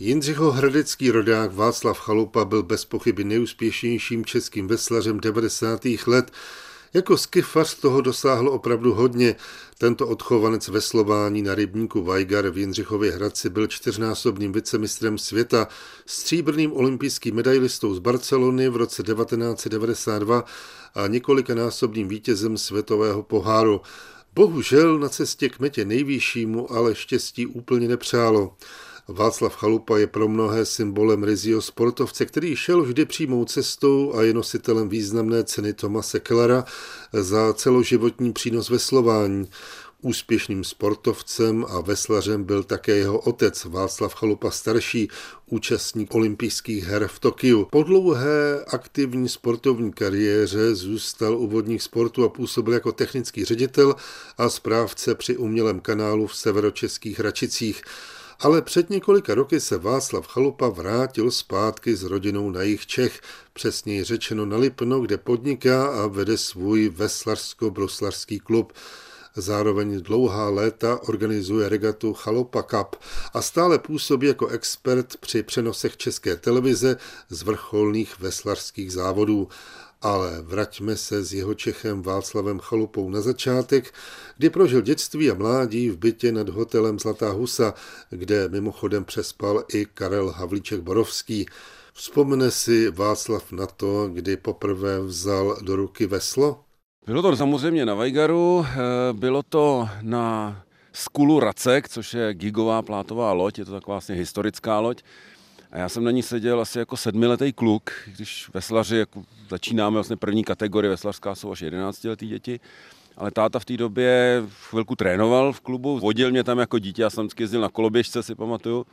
Jindřicho hradecký rodák Václav Chalupa byl bez pochyby nejúspěšnějším českým veslařem 90. let. Jako skifař toho dosáhl opravdu hodně. Tento odchovanec veslování na rybníku Vajgar v Jindřichově Hradci byl čtyřnásobným vicemistrem světa, stříbrným olympijským medailistou z Barcelony v roce 1992 a několikanásobným vítězem světového poháru. Bohužel na cestě k metě nejvyššímu ale štěstí úplně nepřálo. Václav Chalupa je pro mnohé symbolem rizího sportovce, který šel vždy přímou cestou a je nositelem významné ceny Tomase Kellera za celoživotní přínos veslování. Úspěšným sportovcem a veslařem byl také jeho otec Václav Chalupa starší, účastník olympijských her v Tokiu. Po dlouhé aktivní sportovní kariéře zůstal u vodních sportů a působil jako technický ředitel a správce při umělém kanálu v severočeských Račicích ale před několika roky se Václav Chalupa vrátil zpátky s rodinou na jich Čech, přesněji řečeno na Lipno, kde podniká a vede svůj veslarsko-broslarský klub. Zároveň dlouhá léta organizuje regatu Chalupa Cup a stále působí jako expert při přenosech české televize z vrcholných veslarských závodů. Ale vraťme se s jeho Čechem Václavem Chalupou na začátek, kdy prožil dětství a mládí v bytě nad hotelem Zlatá husa, kde mimochodem přespal i Karel Havlíček Borovský. Vzpomene si Václav na to, kdy poprvé vzal do ruky veslo? Bylo to samozřejmě na Vajgaru, eh, bylo to na Skulu Racek, což je gigová plátová loď, je to taková vlastně historická loď. A já jsem na ní seděl asi jako sedmiletý kluk, když veslaři jako začínáme vlastně první kategorie, veslařská jsou až jedenáctiletý děti. Ale táta v té době chvilku trénoval v klubu, vodil mě tam jako dítě, já jsem vždycky jezdil na koloběžce, si pamatuju.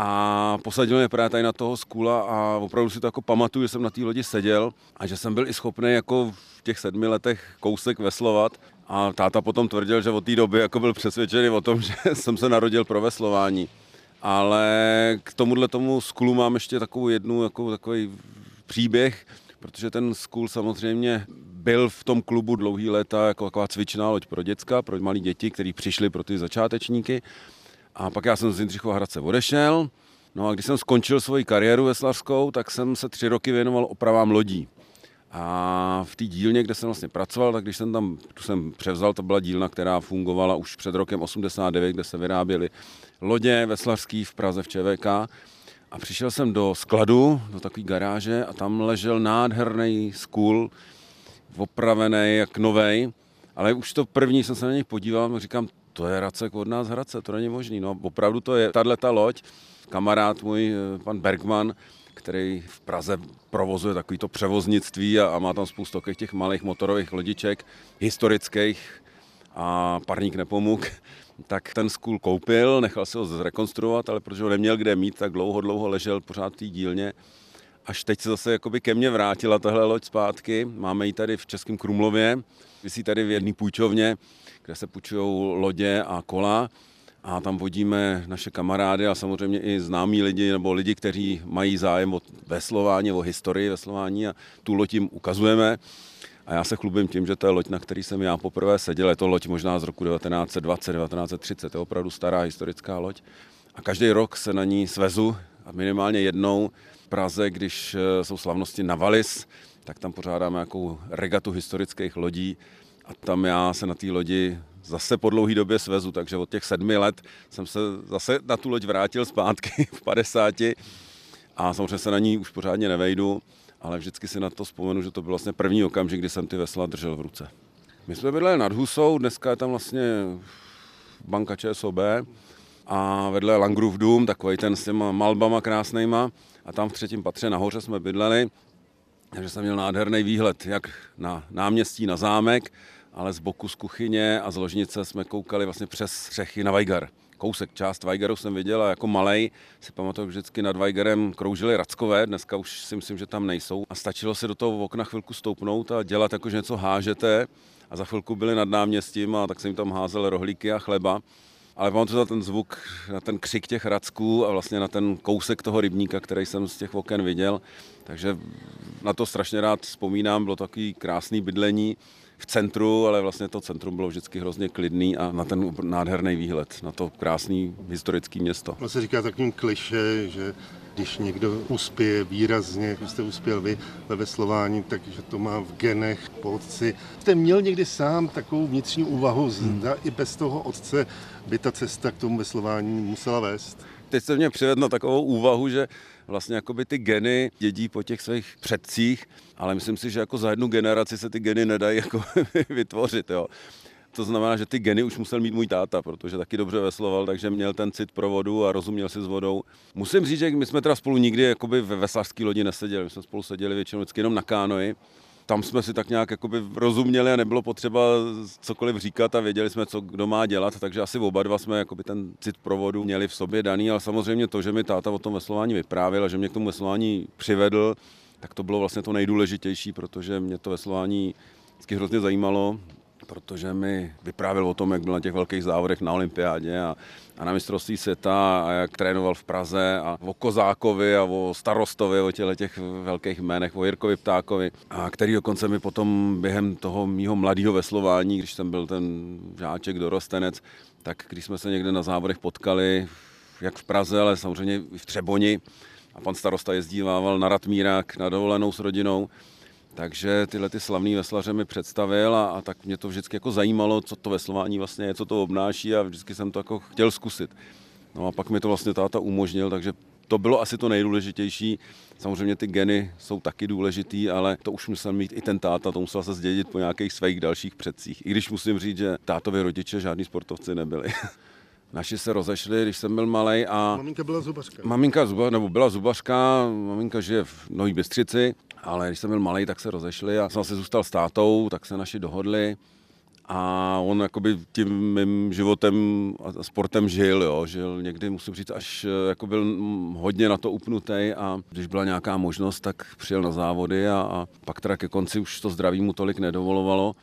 A posadil mě právě tady na toho skula a opravdu si to jako pamatuju, že jsem na té lodi seděl a že jsem byl i schopný jako v těch sedmi letech kousek veslovat. A táta potom tvrdil, že od té doby jako byl přesvědčený o tom, že jsem se narodil pro veslování. Ale k tomuhle tomu skulu mám ještě takovou jednu, jako takový příběh, protože ten skul samozřejmě byl v tom klubu dlouhý léta jako taková cvičná loď pro děcka, pro malé děti, kteří přišli pro ty začátečníky. A pak já jsem z Jindřichova Hradce odešel. No a když jsem skončil svoji kariéru veslařskou, tak jsem se tři roky věnoval opravám lodí. A v té dílně, kde jsem vlastně pracoval, tak když jsem tam, tu jsem převzal, to byla dílna, která fungovala už před rokem 89, kde se vyráběly lodě veslařský v Praze v ČVK. A přišel jsem do skladu, do takové garáže a tam ležel nádherný skůl, opravený jak novej, ale už to první jsem se na něj podíval a říkám, to je Racek od nás Hradce, to není možný. No, opravdu to je tahle ta loď, kamarád můj, eh, pan Bergman, který v Praze provozuje takovýto převoznictví a, a má tam spoustu těch malých motorových lodiček, historických a parník nepomůk, tak ten skůl koupil, nechal si ho zrekonstruovat, ale protože ho neměl kde mít, tak dlouho, dlouho ležel pořád v té dílně. Až teď se zase jakoby ke mně vrátila tahle loď zpátky. Máme ji tady v Českém Krumlově, vysí tady v jedné půjčovně, kde se půjčují lodě a kola a tam vodíme naše kamarády a samozřejmě i známí lidi nebo lidi, kteří mají zájem o veslování, o historii veslování a tu loď jim ukazujeme. A já se chlubím tím, že to je loď, na který jsem já poprvé seděl. Je to loď možná z roku 1920, 1930, to je opravdu stará historická loď. A každý rok se na ní svezu a minimálně jednou v Praze, když eh, jsou slavnosti na Valis, tak tam pořádáme nějakou regatu historických lodí a tam já se na té lodi zase po dlouhé době svezu, takže od těch sedmi let jsem se zase na tu loď vrátil zpátky v 50 a samozřejmě se na ní už pořádně nevejdu, ale vždycky si na to vzpomenu, že to byl vlastně první okamžik, kdy jsem ty vesla držel v ruce. My jsme bydleli nad Husou, dneska je tam vlastně banka ČSOB a vedle Langrove Doom, takový ten s těma malbama krásnýma a tam v třetím patře nahoře jsme bydleli, takže jsem měl nádherný výhled jak na náměstí, na zámek, ale z boku z kuchyně a z ložnice jsme koukali vlastně přes střechy na Vajgar. Kousek, část Vajgaru jsem viděl a jako malej si pamatuju, že vždycky nad Vajgarem kroužili rackové, dneska už si myslím, že tam nejsou. A stačilo se do toho okna chvilku stoupnout a dělat jako, že něco hážete a za chvilku byli nad náměstím a tak jsem jim tam házel rohlíky a chleba. Ale pamatuju na ten zvuk, na ten křik těch racků a vlastně na ten kousek toho rybníka, který jsem z těch oken viděl. Takže na to strašně rád vzpomínám, bylo takový krásný bydlení v centru, ale vlastně to centrum bylo vždycky hrozně klidný a na ten nádherný výhled, na to krásný historický město. To se říká takovým kliše, že když někdo uspěje výrazně, jak jste uspěl vy ve veslování, takže to má v genech po otci. Jste měl někdy sám takovou vnitřní úvahu, zda hmm. i bez toho otce by ta cesta k tomu veslování musela vést? Teď se mě přivedl na takovou úvahu, že vlastně jakoby ty geny dědí po těch svých předcích, ale myslím si, že jako za jednu generaci se ty geny nedají jako vytvořit. Jo. To znamená, že ty geny už musel mít můj táta, protože taky dobře vesloval, takže měl ten cit pro vodu a rozuměl si s vodou. Musím říct, že my jsme teda spolu nikdy jakoby ve veslařské lodi neseděli, my jsme spolu seděli většinou vždycky jenom na kánoji. Tam jsme si tak nějak jakoby rozuměli a nebylo potřeba cokoliv říkat a věděli jsme, co kdo má dělat, takže asi oba dva jsme jakoby ten cit pro vodu měli v sobě daný, ale samozřejmě to, že mi táta o tom veslování vyprávěl a že mě k tomu veslování přivedl, tak to bylo vlastně to nejdůležitější, protože mě to veslování vždycky hrozně zajímalo protože mi vyprávěl o tom, jak byl na těch velkých závodech na olympiádě a, a na mistrovství světa a jak trénoval v Praze a o Kozákovi a o Starostovi, o těle těch velkých jménech, o Jirkovi Ptákovi, a který dokonce mi potom během toho mýho mladého veslování, když jsem byl ten žáček dorostenec, tak když jsme se někde na závodech potkali, jak v Praze, ale samozřejmě i v Třeboni, a pan starosta jezdívával na Ratmírák na dovolenou s rodinou, takže tyhle ty slavný veslaře mi představil a, a tak mě to vždycky jako zajímalo, co to veslování vlastně je, co to obnáší a vždycky jsem to jako chtěl zkusit. No a pak mi to vlastně táta umožnil, takže to bylo asi to nejdůležitější. Samozřejmě ty geny jsou taky důležitý, ale to už musel mít i ten táta, to musel se zdědit po nějakých svých dalších předcích. I když musím říct, že tátovi rodiče žádní sportovci nebyli. Naši se rozešli, když jsem byl malý a... Maminka byla zubařka. Maminka zuba, nebo byla zubařka, maminka žije v Nový Bystřici ale když jsem byl malý, tak se rozešli a jsem se zůstal s tátou, tak se naši dohodli a on jakoby tím mým životem a sportem žil, jo. žil někdy, musím říct, až eh, jako byl hodně na to upnutý a když byla nějaká možnost, tak přijel na závody a, a pak teda ke konci už to zdraví mu tolik nedovolovalo.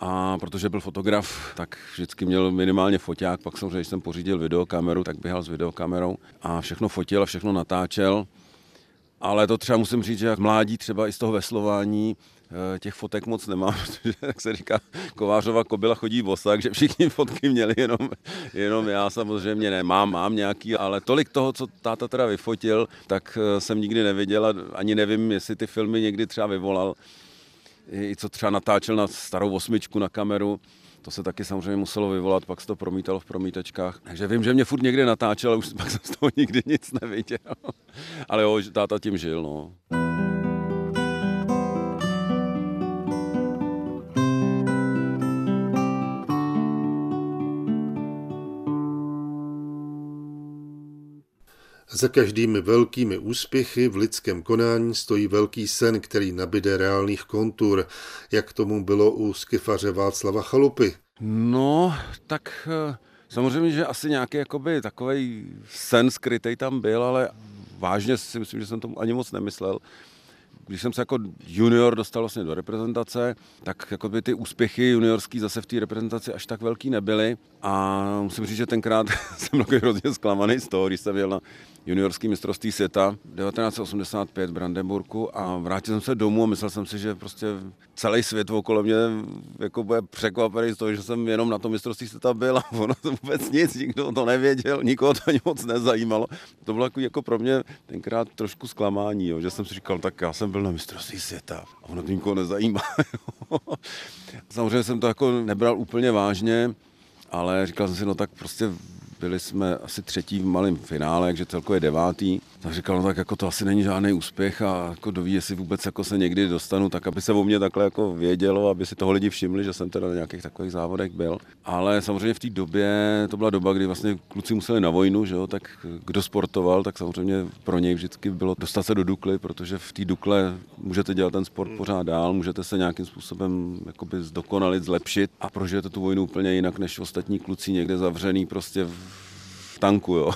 A protože byl fotograf, tak vždycky měl minimálně foťák, pak samozřejmě, když jsem pořídil videokameru, tak běhal s videokamerou a všechno fotil a všechno natáčel. Ale to třeba musím říct, že jak mládí třeba i z toho veslování eh, těch fotek moc nemám, protože, jak se říká, Kovářova kobila chodí bosa, takže všichni fotky měli, jenom, jenom já samozřejmě nemám, mám nějaký, ale tolik toho, co táta teda vyfotil, tak eh, jsem nikdy neviděl a ani nevím, jestli ty filmy někdy třeba vyvolal. I co třeba natáčel na starou osmičku na kameru, to se taky samozřejmě muselo vyvolat, pak se to promítalo v promítačkách. Takže vím, že mě furt někde natáčel, ale už pak jsem z toho nikdy nic neviděl. ale jo, táta tím žil, no. Za každými velkými úspěchy v lidském konání stojí velký sen, který nabide reálných kontur, jak tomu bylo u skifaře Václava Chalupy. No, tak eh, samozřejmě, že asi nějaký jakoby takový sen skrytý tam byl, ale vážně si myslím, že jsem tomu ani moc nemyslel když jsem se jako junior dostal vlastně do reprezentace, tak jako by ty úspěchy juniorský zase v té reprezentaci až tak velký nebyly. A musím říct, že tenkrát jsem takový hrozně zklamaný z toho, když jsem jel na juniorský mistrovství světa 1985 v Brandenburgu a vrátil jsem se domů a myslel jsem si, že prostě celý svět okolo mě jako bude překvapený z toho, že jsem jenom na tom mistrovství světa byl a ono to vůbec nic, nikdo to nevěděl, nikoho to ani moc nezajímalo. To bylo jako, jako pro mě tenkrát trošku zklamání, jo, že jsem si říkal, tak já jsem byl na mistrovství světa a ono to nikoho nezajímá. Samozřejmě jsem to jako nebral úplně vážně, ale říkal jsem si, no tak prostě byli jsme asi třetí v malém finále, takže celkově devátý. Tak říkal, no tak jako to asi není žádný úspěch a jako doví, jestli vůbec jako se někdy dostanu, tak aby se o mě takhle jako vědělo, aby si toho lidi všimli, že jsem teda na nějakých takových závodech byl. Ale samozřejmě v té době, to byla doba, kdy vlastně kluci museli na vojnu, že jo, tak kdo sportoval, tak samozřejmě pro něj vždycky bylo dostat se do Dukly, protože v té Dukle můžete dělat ten sport pořád dál, můžete se nějakým způsobem jakoby zdokonalit, zlepšit a prožijete tu vojnu úplně jinak než ostatní kluci někde zavřený prostě v tanku, jo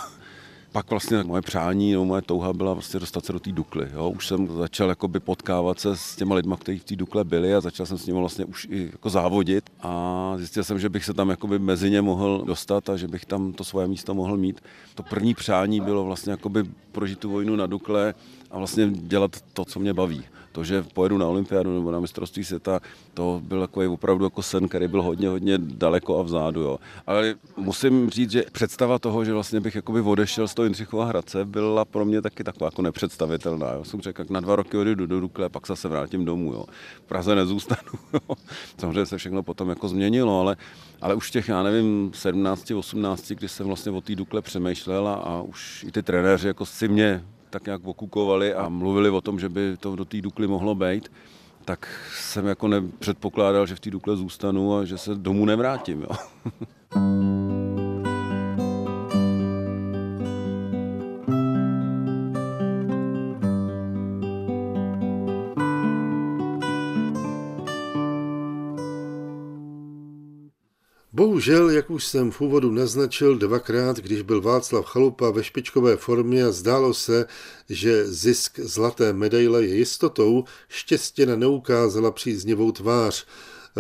pak vlastně moje přání nebo moje touha byla vlastně dostat se do té Dukly. Jo. Už jsem začal jakoby potkávat se s těma lidma, kteří v té Dukle byli a začal jsem s nimi vlastně už i jako závodit a zjistil jsem, že bych se tam jakoby mezi ně mohl dostat a že bych tam to svoje místo mohl mít. To první přání bylo vlastně jakoby prožít tu vojnu na Dukle a vlastně dělat to, co mě baví. To, že pojedu na olympiádu nebo na mistrovství světa, to byl takový opravdu jako sen, který byl hodně, hodně daleko a vzadu. Jo. Ale musím říct, že představa toho, že vlastně bych jakoby odešel z toho Jindřichova Hradce, byla pro mě taky taková jako nepředstavitelná. Jo. Jsem řekl, jak na dva roky odjedu do Dukle, pak se vrátím domů. Jo. V Praze nezůstanu. Jo. Samozřejmě se všechno potom jako změnilo, ale, ale už těch, já nevím, 17, 18, když jsem vlastně o té Dukle přemýšlel a, a už i ty trenéři jako si mě tak nějak okukovali a mluvili o tom, že by to do té Dukly mohlo být, tak jsem jako nepředpokládal, že v té Dukle zůstanu a že se domů nevrátím. Jo. Bohužel, jak už jsem v úvodu naznačil dvakrát, když byl Václav Chalupa ve špičkové formě a zdálo se, že zisk zlaté medaile je jistotou, štěstěna neukázala příznivou tvář.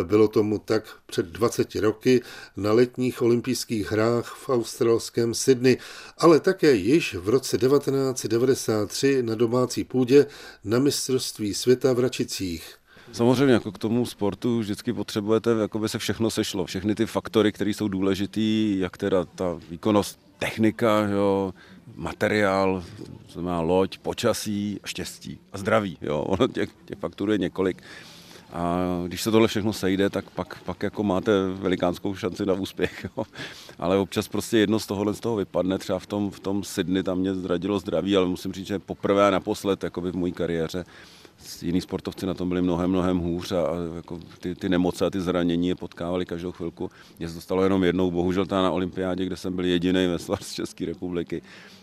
Bylo tomu tak před 20 roky na letních olympijských hrách v australském Sydney, ale také již v roce 1993 na domácí půdě na mistrovství světa v Račicích. Samozřejmě jako k tomu sportu vždycky potřebujete, jako by se všechno sešlo. Všechny ty faktory, které jsou důležitý, jak teda ta výkonnost, technika, jo, materiál, znamená loď, počasí, štěstí a zdraví. Jo. Ono těch, těch faktorů je několik. A když se tohle všechno sejde, tak pak, pak jako máte velikánskou šanci na úspěch. Jo. Ale občas prostě jedno z tohohle z toho vypadne. Třeba v tom, v tom Sydney tam mě zradilo zdraví, ale musím říct, že poprvé a naposled jako v mojí kariéře jiní sportovci na tom byli mnohem, mnohem hůř a, a jako ty, ty nemoce a ty zranění je potkávali každou chvilku. Mě se dostalo jenom jednou, bohužel ta na olympiádě, kde jsem byl jediný veslař z České republiky.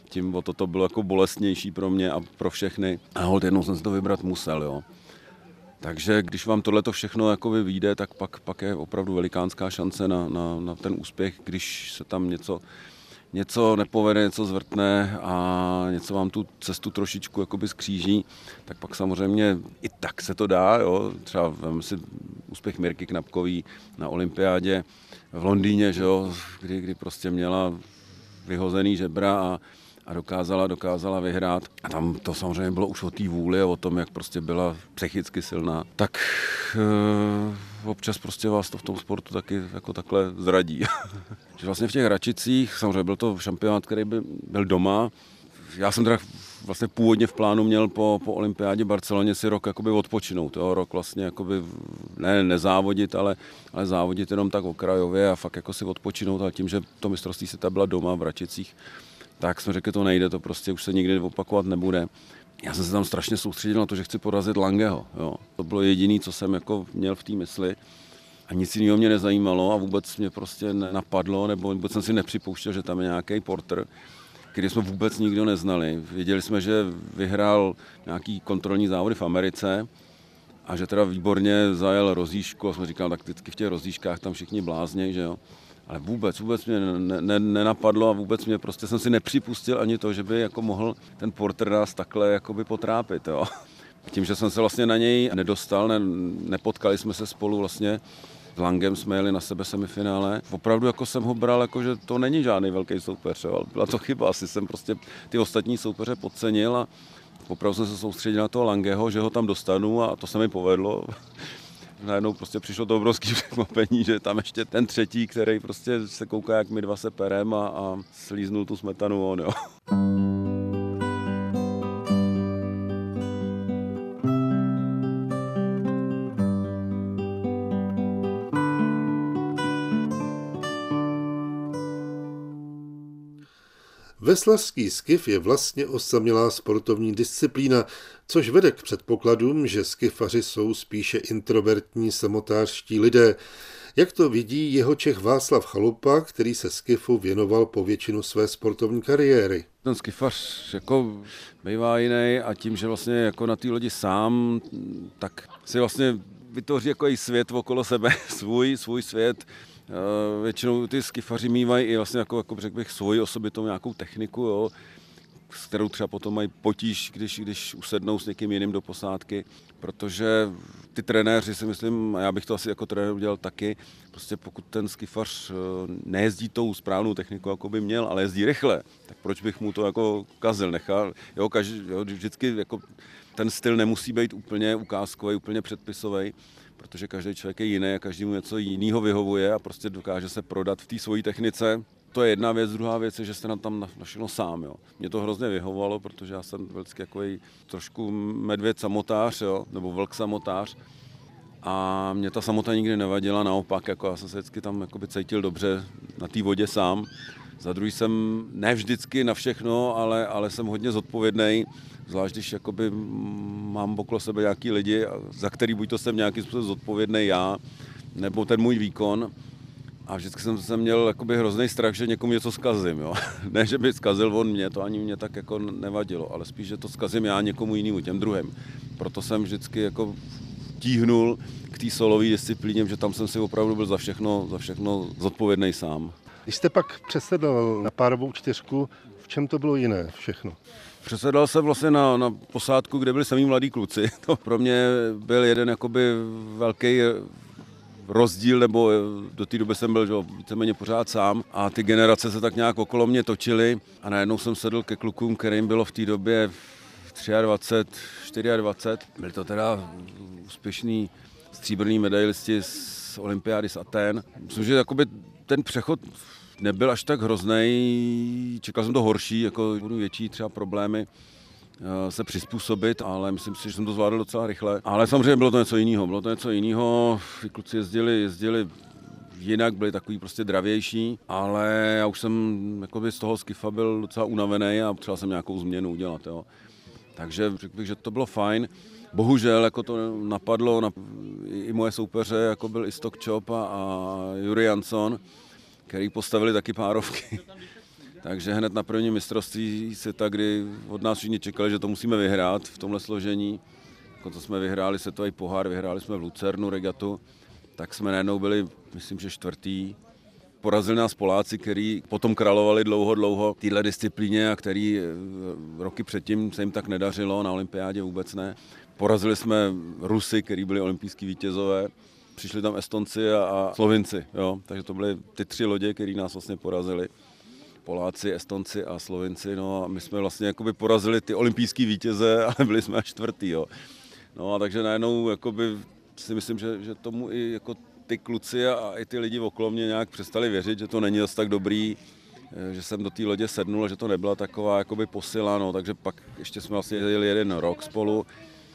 Tím o toto bylo jako bolestnější pro mě a pro všechny. A hold, jednou jsem si to vybrat musel, jo. Takže když vám tohle všechno jako vyjde, tak pak, pak je opravdu velikánská šance na, na, na ten úspěch, když se tam něco něco nepovede, něco zvrtne a něco vám tu cestu trošičku jakoby skříží, tak pak samozřejmě i tak se to dá. Jo. Třeba vem si úspěch Mirky Knapkový na olympiádě v Londýně, že jo, kdy, kdy prostě měla vyhozený žebra a, a dokázala, dokázala vyhrát. A tam to samozřejmě bylo už o té vůli a o tom, jak prostě byla psychicky silná. Tak e, občas prostě vás to v tom sportu taky jako takhle zradí. vlastně v těch Račicích, samozřejmě byl to šampionát, který by byl doma. Já jsem teda vlastně původně v plánu měl po, po olympiádě Barceloně si rok jakoby odpočinout. Jo? Rok vlastně jakoby ne nezávodit, ale, ale závodit jenom tak okrajově a fakt jako si odpočinout. Ale tím, že to mistrovství se byla doma v Račicích, tak jsme řekli, to nejde, to prostě už se nikdy opakovat nebude. Já jsem se tam strašně soustředil na to, že chci porazit Langeho. Jo. To bylo jediné, co jsem jako měl v té mysli. A nic jiného mě nezajímalo a vůbec mě prostě napadlo, nebo vůbec jsem si nepřipouštěl, že tam je nějaký porter, který jsme vůbec nikdo neznali. Věděli jsme, že vyhrál nějaký kontrolní závody v Americe a že teda výborně zajel rozíšku a jsme říkali, tak vždycky v těch rozíškách tam všichni blázně, že jo. Ale vůbec, vůbec mě ne, ne, nenapadlo a vůbec mě prostě jsem si nepřipustil ani to, že by jako mohl ten porter nás takhle jakoby potrápit, jo. Tím, že jsem se vlastně na něj nedostal, ne, nepotkali jsme se spolu vlastně, s Langem jsme jeli na sebe semifinále. Opravdu jako jsem ho bral, jako že to není žádný velký soupeř, ale byla to chyba. Asi jsem prostě ty ostatní soupeře podcenil a opravdu jsem se soustředil na toho Langeho, že ho tam dostanu a to se mi povedlo najednou prostě přišlo to obrovské překvapení, že tam ještě ten třetí, který prostě se kouká, jak my dva se perem a, a slíznul tu smetanu on, jo. Veslařský skiff je vlastně osamělá sportovní disciplína, což vede k předpokladům, že skifaři jsou spíše introvertní samotářští lidé. Jak to vidí jeho Čech Václav Chalupa, který se skifu věnoval po většinu své sportovní kariéry. Ten skifař jako bývá jiný a tím, že vlastně jako na té lodi sám, tak si vlastně vytvoří jako i svět okolo sebe, svůj, svůj svět, většinou ty skifaři mývají i vlastně jako, jako řekl bych, svoji osobitou nějakou techniku, jo, s kterou třeba potom mají potíž, když, když usednou s někým jiným do posádky, protože ty trenéři si myslím, a já bych to asi jako trenér udělal taky, prostě pokud ten skifař eh, nejezdí tou správnou technikou, jako by měl, ale jezdí rychle, tak proč bych mu to jako kazil, nechal, jo, každý, jo, vždycky jako ten styl nemusí být úplně ukázkový, úplně předpisový, protože každý člověk je jiný a každému něco jiného vyhovuje a prostě dokáže se prodat v té svojí technice. To je jedna věc, druhá věc je, že jste na tam našel sám. Jo. Mě to hrozně vyhovovalo, protože já jsem vždycky jako trošku medvěd samotář, jo, nebo vlk samotář. A mě ta samota nikdy nevadila, naopak, jako já jsem se vždycky tam cítil dobře na té vodě sám. Za druhý jsem ne vždycky na všechno, ale, ale jsem hodně zodpovědný, zvlášť když jakoby mám okolo sebe nějaký lidi, za který buď to jsem nějakým způsobem zodpovědný já, nebo ten můj výkon. A vždycky jsem, jsem měl jakoby hrozný strach, že někomu něco zkazím. Jo? ne, že by zkazil on mě, to ani mě tak jako nevadilo, ale spíš, že to zkazím já někomu jinému, těm druhým. Proto jsem vždycky jako tíhnul k té solové disciplíně, že tam jsem si opravdu byl za všechno, za všechno zodpovědný sám. Když jste pak přesedl na párovou čtyřku, v čem to bylo jiné všechno? Přesedal jsem vlastně na, na posádku, kde byli samý mladí kluci. To pro mě byl jeden jakoby velký rozdíl, nebo do té doby jsem byl že, víceméně pořád sám a ty generace se tak nějak okolo mě točily a najednou jsem sedl ke klukům, kterým bylo v té době 23, 24. Byli to teda úspěšní stříbrní medailisti z olympiády z Aten. Myslím, že jakoby ten přechod nebyl až tak hrozný, čekal jsem to horší, jako budu větší třeba problémy eh, se přizpůsobit, ale myslím si, že jsem to zvládl docela rychle. Ale samozřejmě bylo to něco jiného. Bylo to něco jiného. Kluci jezdili, jezdili jinak, byli takový prostě dravější, ale já už jsem jakoby z toho skifa byl docela unavený a potřeboval jsem nějakou změnu udělat. Jo. Takže řekl bych, že to bylo fajn. Bohužel jako to napadlo na, i moje soupeře, jako byl i Stock Chop a, a Juri Jansson, který postavili taky párovky. Takže hned na první mistrovství světa, kdy od nás všichni čekali, že to musíme vyhrát v tomhle složení, jako to jsme vyhráli světový pohár, vyhráli jsme v Lucernu regatu, tak jsme najednou byli, myslím, že čtvrtý. Porazili nás Poláci, kteří potom královali dlouho, dlouho téhle disciplíně a který eh, roky předtím se jim tak nedařilo, na olympiádě vůbec ne. Porazili jsme Rusy, kteří byli olympijský vítězové přišli tam Estonci a, a Slovinci, jo? takže to byly ty tři lodě, které nás vlastně porazili. Poláci, Estonci a Slovinci, no a my jsme vlastně jakoby porazili ty olympijský vítěze, ale byli jsme až čtvrtý, jo. No a takže najednou jakoby si myslím, že, že tomu i jako ty kluci a, i ty lidi okolo mě nějak přestali věřit, že to není zase tak dobrý, eh, že jsem do té lodě sednul a že to nebyla taková jakoby posila, no, takže pak ještě jsme vlastně jeli jeden rok spolu,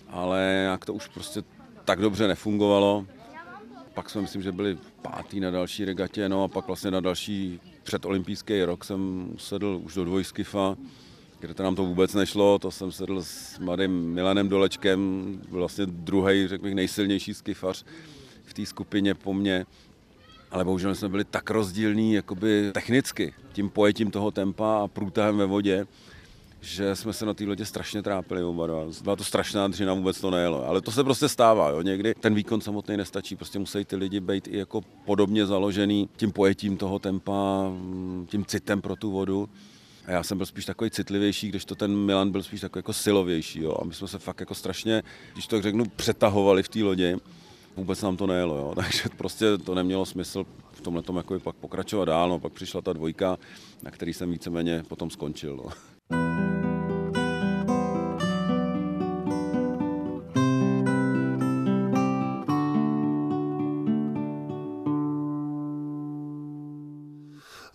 ale jak to už prostě tak dobře nefungovalo, pak jsme myslím, že byli pátý na další regatě, no a pak vlastně na další předolympijský rok jsem sedl už do dvojskifa, kde to nám to vůbec nešlo, to jsem sedl s mladým Milanem Dolečkem, byl vlastně druhý, řekl bych, nejsilnější skifař v té skupině po mně. Ale bohužel jsme byli tak rozdílní jakoby technicky, tím pojetím toho tempa a průtahem ve vodě, že jsme se na té lodě strašně trápili oba dva. Byla to strašná dřina, vůbec to nejelo. Ale to se prostě stává. Jo. Někdy ten výkon samotný nestačí, prostě musí ty lidi být i jako podobně založený tím pojetím toho tempa, tím citem pro tu vodu. A já jsem byl spíš takový citlivější, když to ten Milan byl spíš takový jako silovější. Jo. A my jsme se fakt jako strašně, když to řeknu, přetahovali v té lodi. Vůbec nám to nejelo, jo. takže prostě to nemělo smysl v tomhle tom jako pak pokračovat dál. No. Pak přišla ta dvojka, na který jsem víceméně potom skončil. No.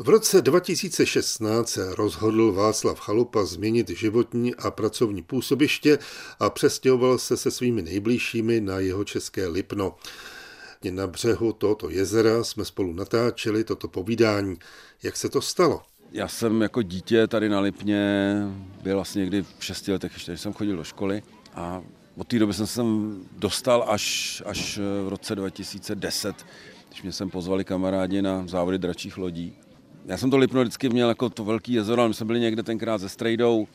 V roce 2016 se rozhodl Václav Chalupa změnit životní a pracovní působiště a přestěhoval se se svými nejbližšími na jeho české Lipno. Na břehu tohoto jezera jsme spolu natáčeli toto povídání. Jak se to stalo? Já jsem jako dítě tady na Lipně byl vlastně někdy v šesti letech, ještě když jsem chodil do školy a od té doby jsem se dostal až, až v roce 2010, když mě sem pozvali kamarádi na závody dračích lodí já jsem to Lipno vždycky měl jako to velký jezero, ale my jsme byli někde tenkrát ze Strejdou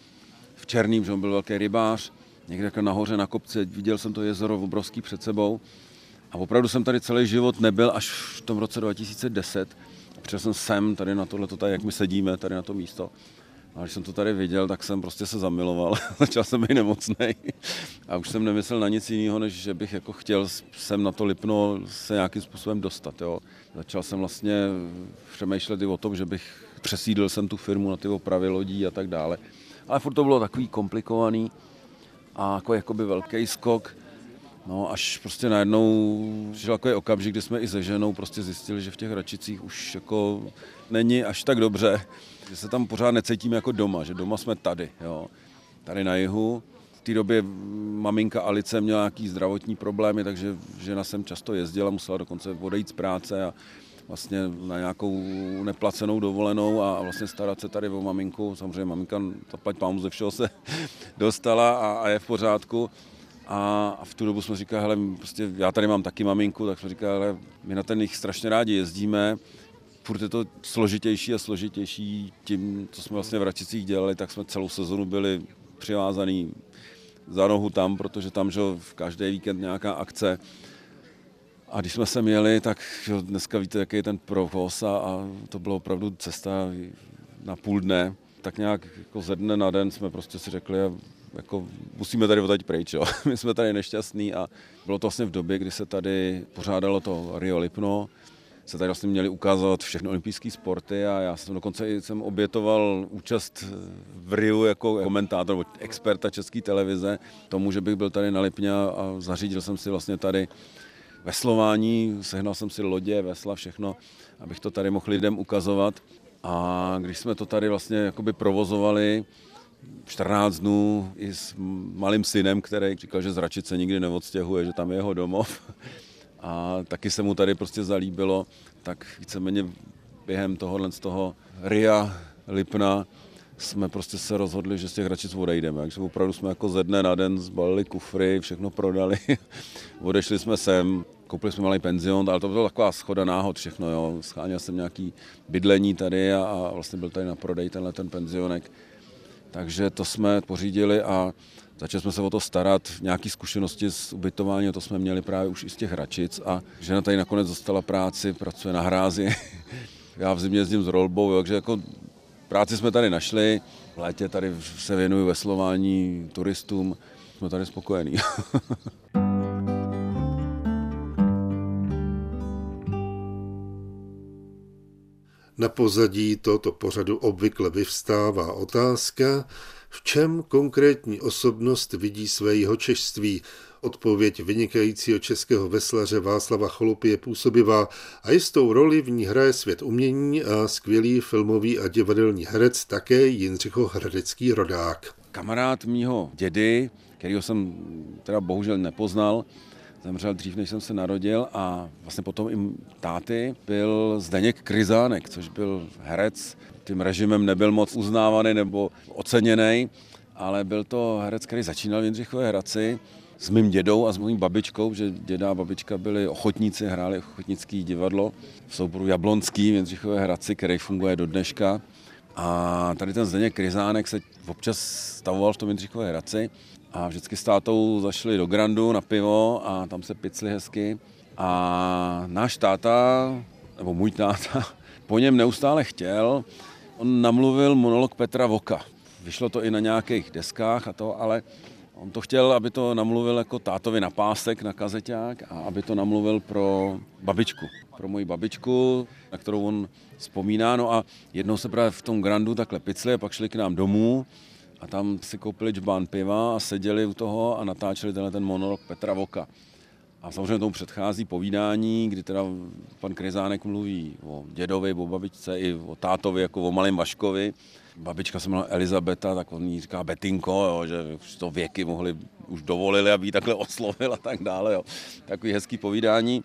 v Černým, že on byl velký rybář, někde jako nahoře na kopci, viděl jsem to jezero obrovský před sebou. A opravdu jsem tady celý život nebyl až v tom roce 2010. Přišel jsem sem tady na tohle, tady jak my sedíme, tady na to místo. A když jsem to tady viděl, tak jsem prostě se zamiloval. Začal jsem být nemocný. A už jsem nemyslel na nic jiného, než že bych jako chtěl sem na to Lipno se nějakým způsobem dostat. Jo. Začal jsem vlastně přemýšlet i o tom, že bych přesídl jsem tu firmu na ty opravy lodí a tak dále. Ale furt to bylo takový komplikovaný a jako jakoby velký skok. No až prostě najednou přišel takový okamžik, kdy jsme i se ženou prostě zjistili, že v těch Račicích už jako není až tak dobře, že se tam pořád necítíme jako doma, že doma jsme tady, jo. Tady na jihu. V té době maminka Alice měla nějaký zdravotní problémy, takže žena sem často jezdila, musela dokonce odejít z práce a vlastně na nějakou neplacenou dovolenou a vlastně starat se tady o maminku. Samozřejmě maminka, zaplať pámu ze všeho se dostala a, a je v pořádku. A v tu dobu jsme říkali, hele, prostě já tady mám taky maminku, tak jsme říkali, hele, my na ten jich strašně rádi jezdíme, furt je to složitější a složitější tím, co jsme vlastně v Račicích dělali, tak jsme celou sezonu byli přivázaný za nohu tam, protože tam, že v každý víkend nějaká akce. A když jsme se měli, tak že dneska víte, jaký je ten provoz a, a to bylo opravdu cesta na půl dne. Tak nějak jako ze dne na den jsme prostě si řekli, jako musíme tady odtaď pryč, jo. My jsme tady nešťastní a bylo to vlastně v době, kdy se tady pořádalo to Rio Lipno, se tady vlastně měli ukázat všechny olympijské sporty a já jsem dokonce jsem obětoval účast v Riu jako komentátor nebo experta české televize tomu, že bych byl tady na Lipně a zařídil jsem si vlastně tady veslování, sehnal jsem si lodě, vesla, všechno, abych to tady mohl lidem ukazovat. A když jsme to tady vlastně jakoby provozovali, 14 dnů i s malým synem, který říkal, že z Račice nikdy neodstěhuje, že tam je jeho domov. A taky se mu tady prostě zalíbilo, tak víceméně během tohohle z toho RIA Lipna jsme prostě se rozhodli, že z těch Račic odejdeme. Takže opravdu jsme jako ze dne na den zbalili kufry, všechno prodali, odešli jsme sem, koupili jsme malý penzion, ale to byla taková schoda náhod všechno, jo. Scháněl jsem nějaký bydlení tady a, a vlastně byl tady na prodej tenhle ten penzionek. Takže to jsme pořídili a začali jsme se o to starat. Nějaké zkušenosti s ubytováním, to jsme měli právě už i z těch Račic a žena tady nakonec dostala práci, pracuje na hrázi. Já v zimě jezdím s rolbou, takže jako práci jsme tady našli. V létě tady se věnuju veslování turistům. Jsme tady spokojení. Na pozadí tohoto pořadu obvykle vyvstává otázka, v čem konkrétní osobnost vidí své jeho češství. Odpověď vynikajícího českého veslaře Václava Cholupy je působivá a jistou roli v ní hraje svět umění a skvělý filmový a divadelní herec také Jindřicho Hradecký rodák. Kamarád mýho dědy, kterého jsem teda bohužel nepoznal, zemřel dřív, než jsem se narodil a vlastně potom i táty. Byl Zdeněk Kryzánek, což byl herec, tím režimem nebyl moc uznávaný nebo oceněný, ale byl to herec, který začínal v Jindřichové Hradci s mým dědou a s mým babičkou, že děda a babička byli ochotníci, hráli ochotnický divadlo v souboru Jablonský v Jindřichové Hradci, který funguje do dneška. A tady ten Zdeněk Kryzánek se občas stavoval v tom Jindřichové Hradci a vždycky s tátou zašli do Grandu na pivo a tam se picli hezky. A náš táta, nebo můj táta, po něm neustále chtěl. On namluvil monolog Petra Voka. Vyšlo to i na nějakých deskách a to, ale on to chtěl, aby to namluvil jako tátovi na pásek, na kazeťák a aby to namluvil pro babičku, pro moji babičku, na kterou on vzpomíná. No a jednou se právě v tom Grandu takhle picli a pak šli k nám domů a tam si koupili čbán piva a seděli u toho a natáčeli tenhle ten monolog Petra Voka. A samozřejmě tomu předchází povídání, kdy teda pan Kryzánek mluví o dědovi, o babičce i o tátovi, jako o malém Vaškovi. Babička se jmenala Elizabeta, tak on jí říká Betinko, jo, že už to věky mohli, už dovolili, aby ji takhle oslovil a tak dále. Jo. Takový hezký povídání.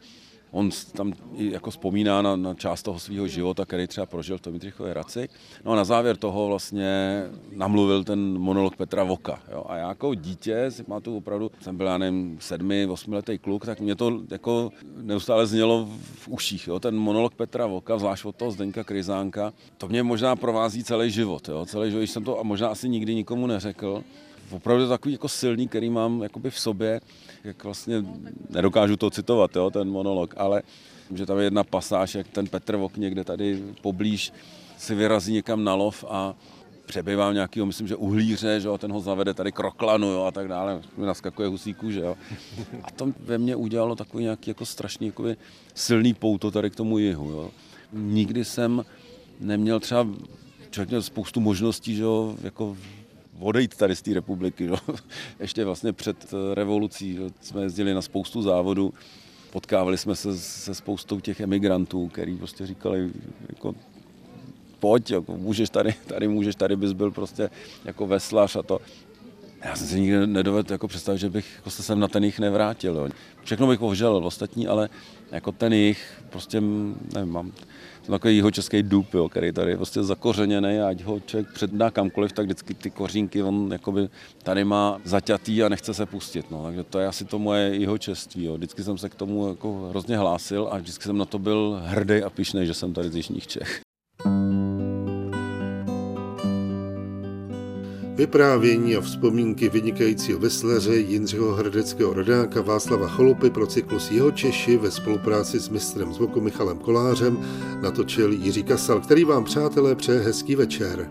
On tam jako vzpomíná na, na část toho svého života, který třeba prožil v tom Jindřichově Hradci. No a na závěr toho vlastně namluvil ten monolog Petra Voka. Jo. A já jako dítě, si tu opravdu, jsem byl, já nevím, sedmi, osmiletý kluk, tak mě to jako neustále znělo v uších. Jo. Ten monolog Petra Voka, zvlášť od toho Zdeňka Kryzánka, to mě možná provází celý život. Jo. Celý život, jsem to a možná asi nikdy nikomu neřekl. Opravdu takový jako silný, který mám jakoby v sobě jak vlastně nedokážu to citovat, jo, ten monolog, ale že tam je jedna pasáž, jak ten Petr Vok někde tady poblíž si vyrazí někam na lov a přebývám nějakého, myslím, že uhlíře, že jo, ten ho zavede tady kroklanu jo, a tak dále, mi naskakuje husíku, že jo. A to ve mně udělalo takový nějaký jako strašný jakoby, silný pouto tady k tomu jihu, jo. Nikdy jsem neměl třeba, člověk měl spoustu možností, že jo, jako odejít tady z té republiky. Jo. Ještě vlastně před revolucí že jsme jezdili na spoustu závodů, potkávali jsme se se spoustou těch emigrantů, který prostě říkali, jako, pojď, jako, můžeš tady, tady můžeš, tady bys byl prostě jako veslař a to. Já jsem si nikdy nedovedl jako představit, že bych jako se sem na ten jich nevrátil. Jo. Všechno bych požel ostatní, ale jako ten jich, prostě, nevím, mám takový jeho český dup, jo, který tady je prostě zakořeněný ať ho člověk předná kamkoliv, tak vždycky ty kořínky on jakoby tady má zaťatý a nechce se pustit. No. Takže to je asi to moje jeho čeství. Jo. Vždycky jsem se k tomu jako hrozně hlásil a vždycky jsem na to byl hrdý a pišný, že jsem tady z Jižních Čech. Vyprávění a vzpomínky vynikajícího veslaře Jindřiho Hradeckého rodáka Václava Cholupy pro cyklus Jeho Češi ve spolupráci s mistrem zvuku Michalem Kolářem natočil Jiří Kasal, který vám přátelé přeje hezký večer.